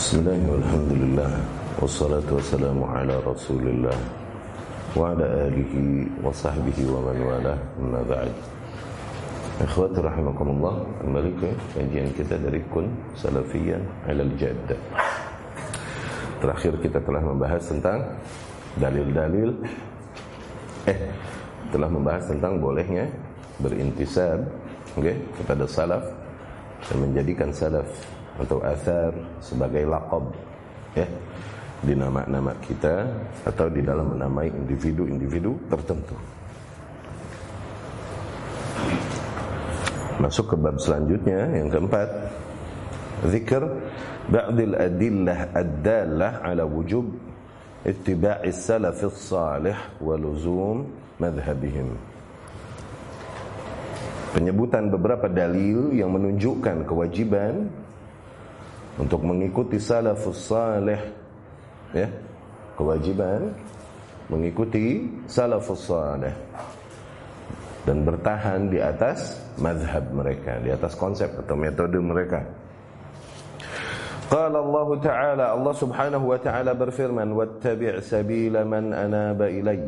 بسم الله والحمد لله والصلاة والسلام على رسول الله وعلى آله وصحبه ومن والاه أما بعد Ikhwati rahimakumullah Kembali ke kajian kita dari Kun Salafiyan Alal Jadda Terakhir kita telah membahas tentang Dalil-dalil Eh Telah membahas tentang bolehnya Berintisab okay, Kepada salaf Dan menjadikan salaf atau athar Sebagai laqab Ya di nama-nama kita atau di dalam menamai individu-individu tertentu. Masuk ke bab selanjutnya yang keempat. Zikr ba'dil adillah ad-dallah ala wujub ittiba'i salaf salih wa luzum madhhabihim. Penyebutan beberapa dalil yang menunjukkan kewajiban untuk mengikuti salafus salih ya. Kewajiban mengikuti salafus salih dan bertahan di atas mazhab mereka, di atas konsep atau metode mereka. Qala Allah Ta'ala Allah Subhanahu wa taala berfirman wattabi' sabila man anaba ilai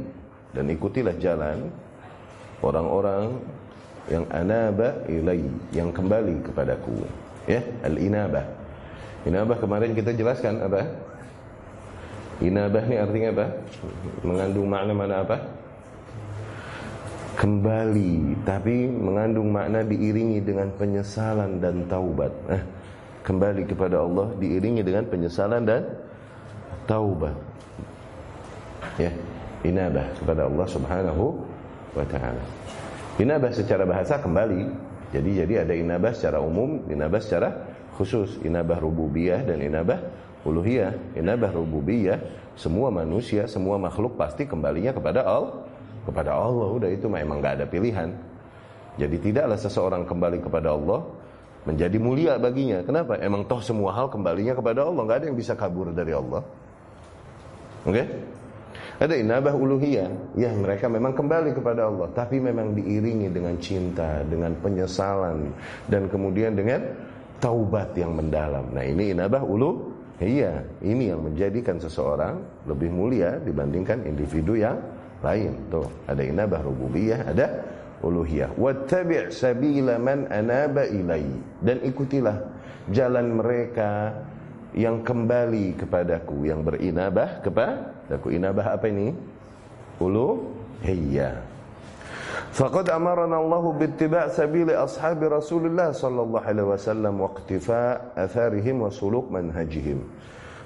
dan ikutilah jalan orang-orang yang anaba ilai yang kembali kepadaku ya al-inabah inabah kemarin kita jelaskan apa? Inabah ni artinya apa? Mengandung makna mana apa? Kembali tapi mengandung makna diiringi dengan penyesalan dan taubat. Eh, kembali kepada Allah diiringi dengan penyesalan dan taubat. Ya inabah kepada Allah Subhanahu wa taala. Inabah secara bahasa kembali. Jadi jadi ada inabah secara umum inabah secara khusus. Inabah rububiyah dan inabah uluhiyah. Inabah rububiyah semua manusia semua makhluk pasti kembalinya kepada Allah kepada Allah. Udah itu memang nggak ada pilihan. Jadi tidaklah seseorang kembali kepada Allah menjadi mulia baginya. Kenapa? Emang toh semua hal kembalinya kepada Allah. Nggak ada yang bisa kabur dari Allah. Oke? Okay? ada inabah uluhiyah. Ya mereka memang kembali kepada Allah. Tapi memang diiringi dengan cinta dengan penyesalan dan kemudian dengan taubat yang mendalam nah ini inabah ulu Iya, ini yang menjadikan seseorang lebih mulia dibandingkan individu yang lain. Tuh, ada inabah rububiyah, ada uluhiyah. Wattabi' sabila man anaba ilai dan ikutilah jalan mereka yang kembali kepadaku, yang berinabah kepadaku. Inabah apa ini? Uluhiyah. Faqad amarana Allah bittiba' sabili ashabi Rasulullah sallallahu alaihi wasallam wa iqtifa' atharihim wa suluk manhajihim.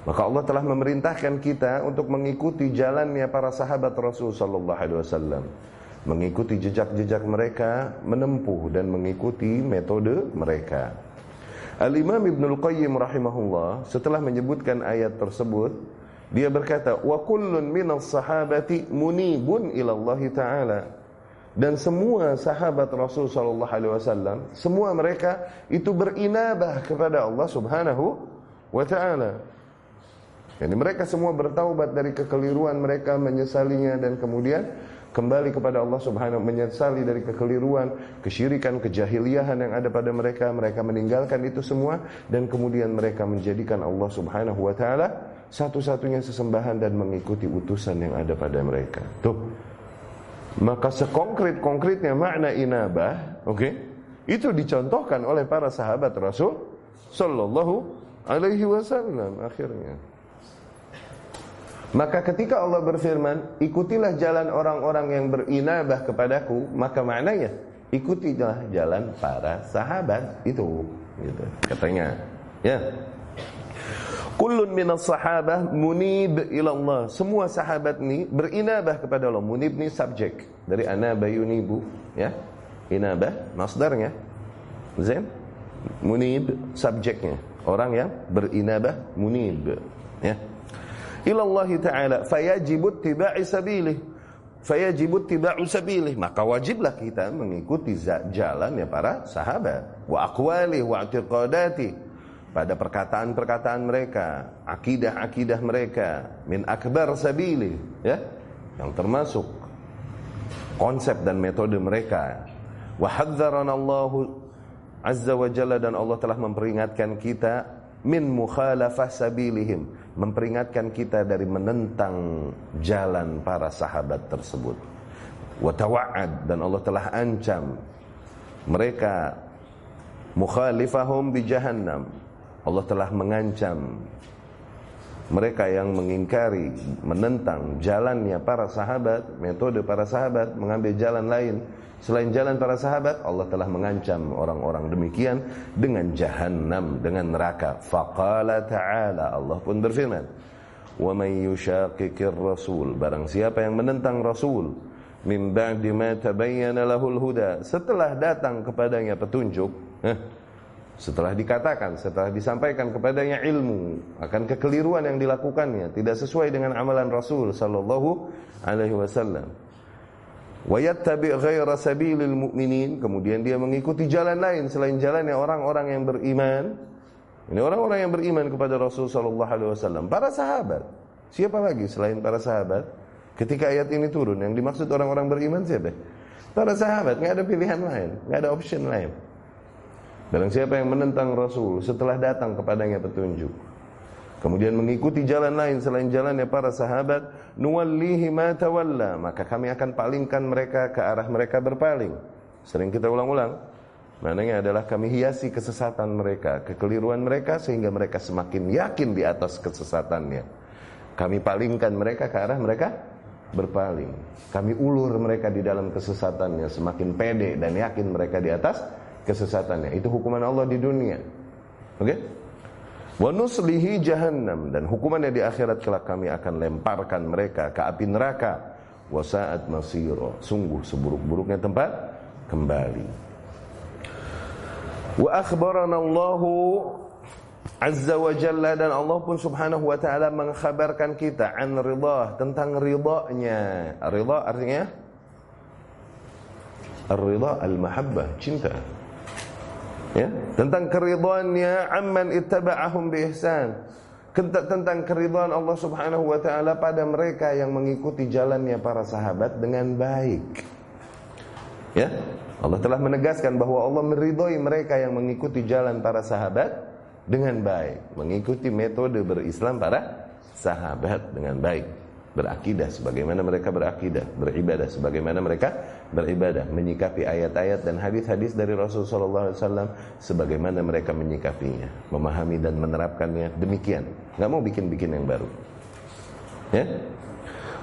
Maka Allah telah memerintahkan kita untuk mengikuti jalannya para sahabat Rasul sallallahu alaihi wasallam. Mengikuti jejak-jejak mereka, menempuh dan mengikuti metode mereka. Al-Imam Ibnu Al-Qayyim rahimahullah setelah menyebutkan ayat tersebut, dia berkata, "Wa kullun minas sahabati munibun ila Allah Ta'ala." Dan semua sahabat Rasul sallallahu alaihi wasallam, semua mereka itu berinabah kepada Allah Subhanahu wa taala. Yani mereka semua bertaubat dari kekeliruan mereka, menyesalinya dan kemudian kembali kepada Allah Subhanahu menyesali dari kekeliruan, kesyirikan, kejahiliahan yang ada pada mereka, mereka meninggalkan itu semua dan kemudian mereka menjadikan Allah Subhanahu wa taala satu-satunya sesembahan dan mengikuti utusan yang ada pada mereka. Tuh. Maka sekonkret-konkretnya makna inabah, oke? Okay, itu dicontohkan oleh para sahabat Rasul sallallahu alaihi wasallam akhirnya. Maka ketika Allah berfirman, ikutilah jalan orang-orang yang berinabah kepadaku, maka maknanya ikutilah jalan para sahabat itu, gitu. Katanya, ya. Kullun minas sahabah munib ila Allah. Semua sahabat ni berinabah kepada Allah. Munib ni subjek dari anaba yunibu, ya. Inabah masdarnya. Zain? Munib subjeknya. Orang yang berinabah munib, ya. Ila Allah Ta'ala fayajibut tiba'i sabilih. Fayajibut tiba'u sabilih. Maka wajiblah kita mengikuti jalan ya para sahabat. Wa aqwalih wa i'tiqadatih pada perkataan-perkataan mereka, akidah-akidah mereka, min akbar sabili, ya, yang termasuk konsep dan metode mereka. Wa hadzarana Allah azza wa jalla dan Allah telah memperingatkan kita min mukhalafah sabilihim memperingatkan kita dari menentang jalan para sahabat tersebut wa tawa'ad dan Allah telah ancam mereka mukhalifahum bi jahannam Allah telah mengancam mereka yang mengingkari menentang jalannya para sahabat metode para sahabat mengambil jalan lain Selain jalan para sahabat, Allah telah mengancam orang-orang demikian dengan jahanam, dengan neraka. Faqala ta'ala, Allah pun berfirman, "Wa may yushaqiqir rasul", barang siapa yang menentang Rasul, min ba'di ma tabayyana lahul huda, setelah datang kepadanya petunjuk, eh, setelah dikatakan, setelah disampaikan kepadanya ilmu akan kekeliruan yang dilakukannya, tidak sesuai dengan amalan Rasul sallallahu alaihi wasallam. Wa yattabi' ghaira sabilil mu'minin kemudian dia mengikuti jalan lain selain jalannya orang-orang yang beriman. Ini orang-orang yang beriman kepada Rasul sallallahu alaihi wasallam. Para sahabat. Siapa lagi selain para sahabat? Ketika ayat ini turun yang dimaksud orang-orang beriman siapa? Para sahabat nggak ada pilihan lain nggak ada option lain Barang siapa yang menentang Rasul setelah datang kepadanya petunjuk kemudian mengikuti jalan lain selain jalannya para sahabat nuwallihi tawalla maka kami akan palingkan mereka ke arah mereka berpaling. Sering kita ulang-ulang maknanya adalah kami hiasi kesesatan mereka kekeliruan mereka sehingga mereka semakin yakin di atas kesesatannya. Kami palingkan mereka ke arah mereka berpaling. Kami ulur mereka di dalam kesesatannya semakin pede dan yakin mereka di atas kesesatannya itu hukuman Allah di dunia oke okay? Wa nuslihi jahannam dan hukumannya di akhirat kelak kami akan lemparkan mereka ke api neraka. Wa sa'at masira. Sungguh seburuk-buruknya tempat kembali. Wa akhbarana Allah Azza wa Jalla dan Allah pun subhanahu wa ta'ala mengkhabarkan kita an ridha tentang ridhanya. Ridha artinya Ar-ridha al-mahabbah, cinta ya tentang keridhaannya amman ittaba'ahum bi ihsan. Tentang keridhaan Allah Subhanahu wa taala pada mereka yang mengikuti jalannya para sahabat dengan baik. Ya Allah telah menegaskan bahwa Allah meridhoi mereka yang mengikuti jalan para sahabat dengan baik. Mengikuti metode berislam para sahabat dengan baik berakidah sebagaimana mereka berakidah, beribadah sebagaimana mereka beribadah, menyikapi ayat-ayat dan hadis-hadis dari Rasulullah SAW sebagaimana mereka menyikapinya, memahami dan menerapkannya demikian. Nggak mau bikin-bikin yang baru. Ya?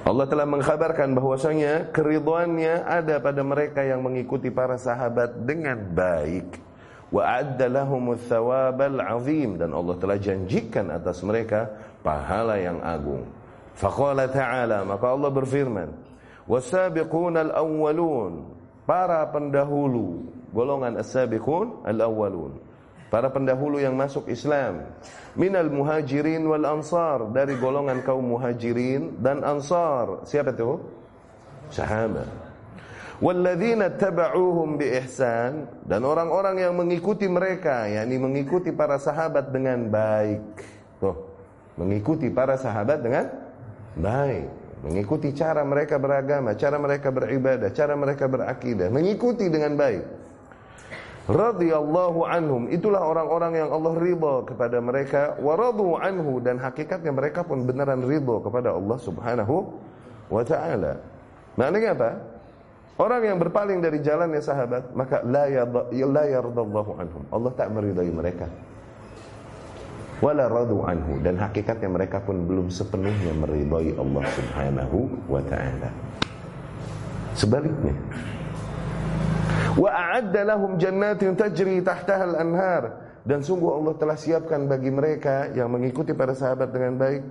Allah telah mengkhabarkan bahwasanya keridhaannya ada pada mereka yang mengikuti para sahabat dengan baik. Wa adda lahumul thawabal azim dan Allah telah janjikan atas mereka pahala yang agung. Faqala ta'ala maka Allah berfirman wasabiquna al-awwalun. Para pendahulu golongan as-sabiqun al-awwalun. Para pendahulu yang masuk Islam. Minal muhajirin wal ansar dari golongan kaum muhajirin dan ansar. Siapa itu? Sahabat walladzina tabauhum bi ihsan dan orang-orang yang mengikuti mereka yakni mengikuti para sahabat dengan baik. Tuh mengikuti para sahabat dengan baik mengikuti cara mereka beragama, cara mereka beribadah, cara mereka berakidah, mengikuti dengan baik. Radhiyallahu anhum, itulah orang-orang yang Allah ridha kepada mereka, wa anhu dan hakikatnya mereka pun benaran ridha kepada Allah Subhanahu wa taala. Maknanya apa? Orang yang berpaling dari jalannya sahabat, maka la yardallahu anhum. Allah tak meridai mereka wala radu anhu dan hakikatnya mereka pun belum sepenuhnya meridai Allah Subhanahu wa taala. Sebaliknya, wa a'adda lahum jannatin tajri tahtaha al-anhar dan sungguh Allah telah siapkan bagi mereka yang mengikuti para sahabat dengan baik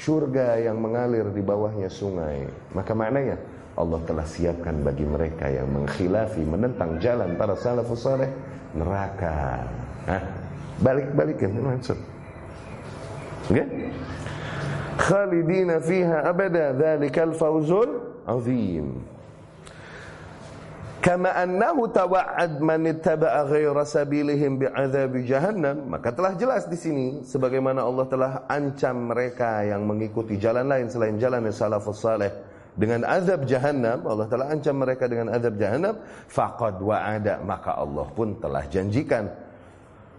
surga yang mengalir di bawahnya sungai. Maka maknanya Allah telah siapkan bagi mereka yang mengkhilafi menentang jalan para salafus saleh neraka. Hah? Balik-balikan maksud. Okay? Khalidina fiha abada Dhalikal fawzul azim. Kama annahu tawa'ad man ittaba'a ghaira sabilihim bi'adzab jahannam. Maka telah jelas di sini sebagaimana Allah telah ancam mereka yang mengikuti jalan lain selain jalan salafus saleh dengan azab jahannam. Allah telah ancam mereka dengan azab jahannam. Faqad wa'ada. Maka Allah pun telah janjikan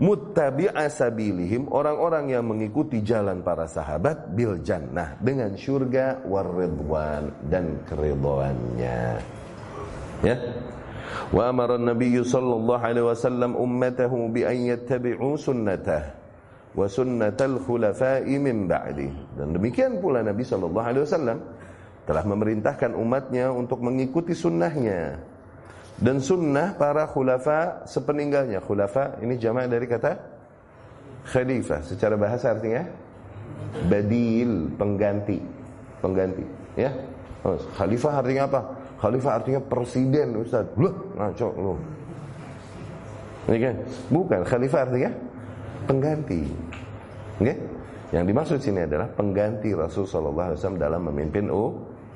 muttabi'a sabilihim orang-orang yang mengikuti jalan para sahabat bil jannah dengan syurga waridwan dan keridhaannya ya? Wa amara an-nabiy sallallahu alaihi wasallam ummatahu bi an yattabi'u sunnatah wa sunnatal khulafa'i min ba'di. Dan demikian pula Nabi sallallahu alaihi wasallam telah memerintahkan umatnya untuk mengikuti sunnahnya dan sunnah para khulafa sepeninggalnya. Khulafa ini jamaah dari kata khalifah. Secara bahasa artinya badil, pengganti. Pengganti, ya. Oh, khalifah artinya apa? Khalifah artinya presiden, Ustaz. Loh, ngaco lu. Ini kan? Bukan, khalifah artinya pengganti. Okay? Yang dimaksud sini adalah pengganti Rasul sallallahu alaihi wasallam dalam memimpin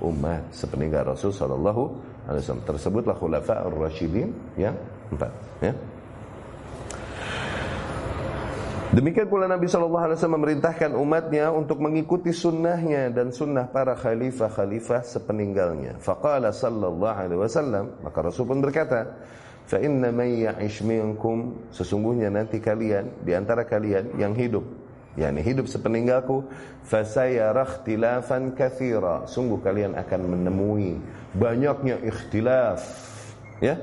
umat sepeninggal Rasul sallallahu alaihi Tersebutlah khulafa ar-rasyidin yang empat, ya. Demikian pula Nabi Shallallahu Alaihi Wasallam memerintahkan umatnya untuk mengikuti sunnahnya dan sunnah para khalifah-khalifah sepeninggalnya. Faqala Sallallahu Alaihi Wasallam maka Rasul pun berkata, Fa inna sesungguhnya nanti kalian di antara kalian yang hidup yakni hidup sepeninggalku fasayara ikhtilafan katsira sungguh kalian akan menemui banyaknya ikhtilaf ya.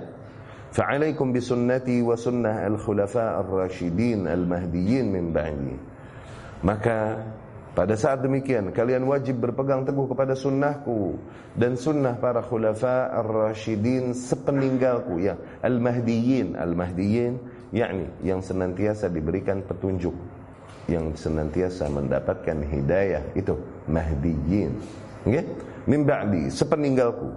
Fa'alaikum bisunnati wa sunnah al-khulafa ar-rasyidin al-mahdiyyin min ba'di. Maka pada saat demikian kalian wajib berpegang teguh kepada sunnahku dan sunnah para khulafa ar-rasyidin sepeninggalku ya. Al-mahdiyyin al-mahdiyyin yakni yang senantiasa diberikan petunjuk yang senantiasa mendapatkan hidayah itu mahdiyin. Okay? min ba'di sepeninggalku.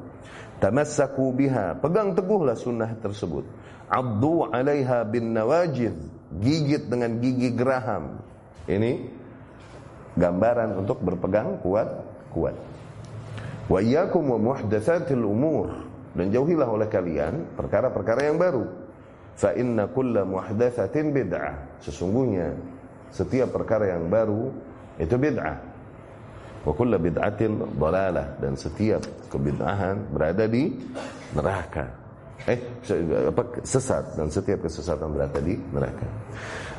Tamassaku biha. Pegang teguhlah sunnah tersebut. Addu 'alaiha bin nawajid. Gigit dengan gigi geraham. Ini gambaran untuk berpegang kuat kuat. Wa iyyakum wa muhdatsatil umur. Dan jauhilah oleh kalian perkara-perkara yang baru. Fa inna kulla muhdatsatin bid'ah. Sesungguhnya setiap perkara yang baru itu bid'ah. Wa kullu bid'atin dhalalah dan setiap kebid'ahan berada di neraka. Eh, apa sesat dan setiap kesesatan berada di neraka.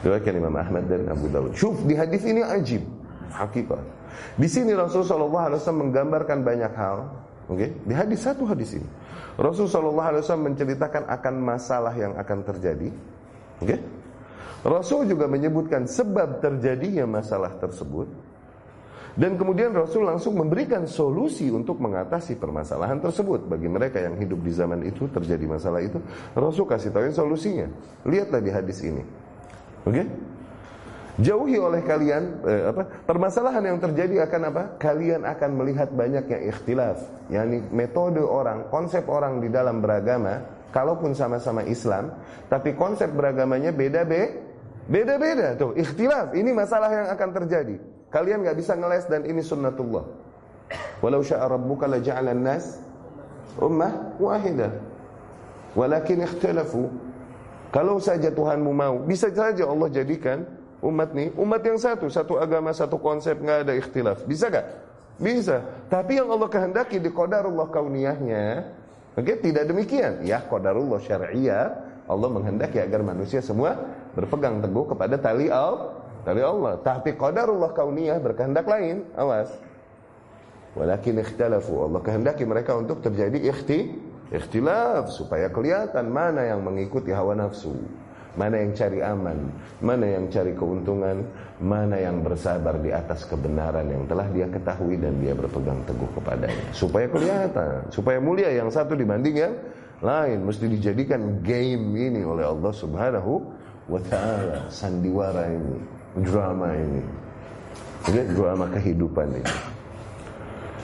Riwayat Imam Ahmad dan Abu Dawud. Syuf di hadis ini ajib, hakikat. Di sini Rasulullah SAW menggambarkan banyak hal. Oke, okay? di hadis satu hadis ini. Rasulullah SAW menceritakan akan masalah yang akan terjadi. Oke, okay? Rasul juga menyebutkan sebab terjadinya masalah tersebut. Dan kemudian Rasul langsung memberikan solusi untuk mengatasi permasalahan tersebut. Bagi mereka yang hidup di zaman itu terjadi masalah itu Rasul kasih tahu solusinya. Lihatlah di hadis ini. Oke? Okay? jauhi oleh kalian eh, apa permasalahan yang terjadi akan apa? Kalian akan melihat banyaknya ikhtilaf yakni metode orang konsep orang di dalam beragama kalaupun sama-sama Islam tapi konsep beragamanya beda-beda Beda-beda tuh, ikhtilaf. Ini masalah yang akan terjadi. Kalian nggak bisa ngeles dan ini sunnatullah. Walau syaa rabbuka la nas ummah wahidah. Walakin ikhtalafu. Kalau saja Tuhanmu mau, bisa saja Allah jadikan umat nih umat yang satu, satu agama, satu konsep, nggak ada ikhtilaf. Bisa gak? Bisa. Tapi yang Allah kehendaki di qadarullah kauniyahnya, oke, okay, tidak demikian. Ya, qadarullah syar'iyah, Allah menghendaki agar manusia semua berpegang teguh kepada tali al tali Allah. Tapi qadarullah kauniyah berkehendak lain. Awas. Walakin ikhtalafu. Allah kehendaki mereka untuk terjadi ikhti ikhtilaf supaya kelihatan mana yang mengikuti hawa nafsu. Mana yang cari aman, mana yang cari keuntungan, mana yang bersabar di atas kebenaran yang telah dia ketahui dan dia berpegang teguh kepadanya. Supaya kelihatan, supaya mulia yang satu dibanding yang lain. Mesti dijadikan game ini oleh Allah Subhanahu wa ta'ala sandiwara ini drama ini. Ini drama kehidupan ini.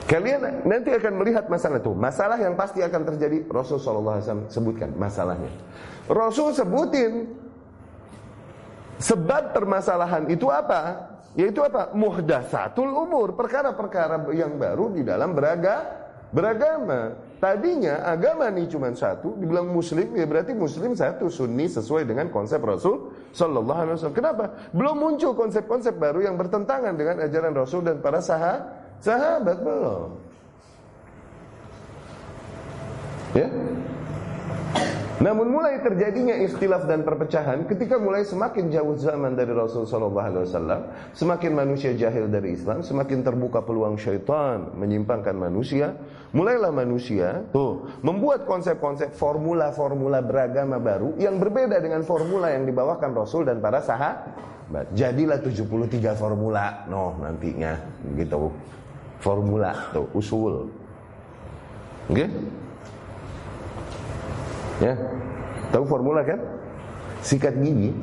Kalian nanti akan melihat masalah itu. Masalah yang pasti akan terjadi Rasul SAW sebutkan masalahnya. Rasul sebutin sebab permasalahan itu apa? Yaitu apa? Muhdatsatul umur perkara-perkara yang baru di dalam beraga beragama. Tadinya agama ini cuma satu, dibilang muslim ya berarti muslim satu sunni sesuai dengan konsep Rasul sallallahu alaihi wasallam. Kenapa? Belum muncul konsep-konsep baru yang bertentangan dengan ajaran Rasul dan para sahabat, sahabat belum. Ya? Namun mulai terjadinya ikhtilaf dan perpecahan ketika mulai semakin jauh zaman dari Rasul sallallahu alaihi wasallam, semakin manusia jahil dari Islam, semakin terbuka peluang syaitan menyimpangkan manusia, mulailah manusia tuh membuat konsep-konsep formula-formula beragama baru yang berbeda dengan formula yang dibawakan Rasul dan para sahabat. Jadilah 73 formula noh nantinya gitu. Formula tuh usul. Oke? Okay? Ya. Tahu formula kan? Sikat gigi.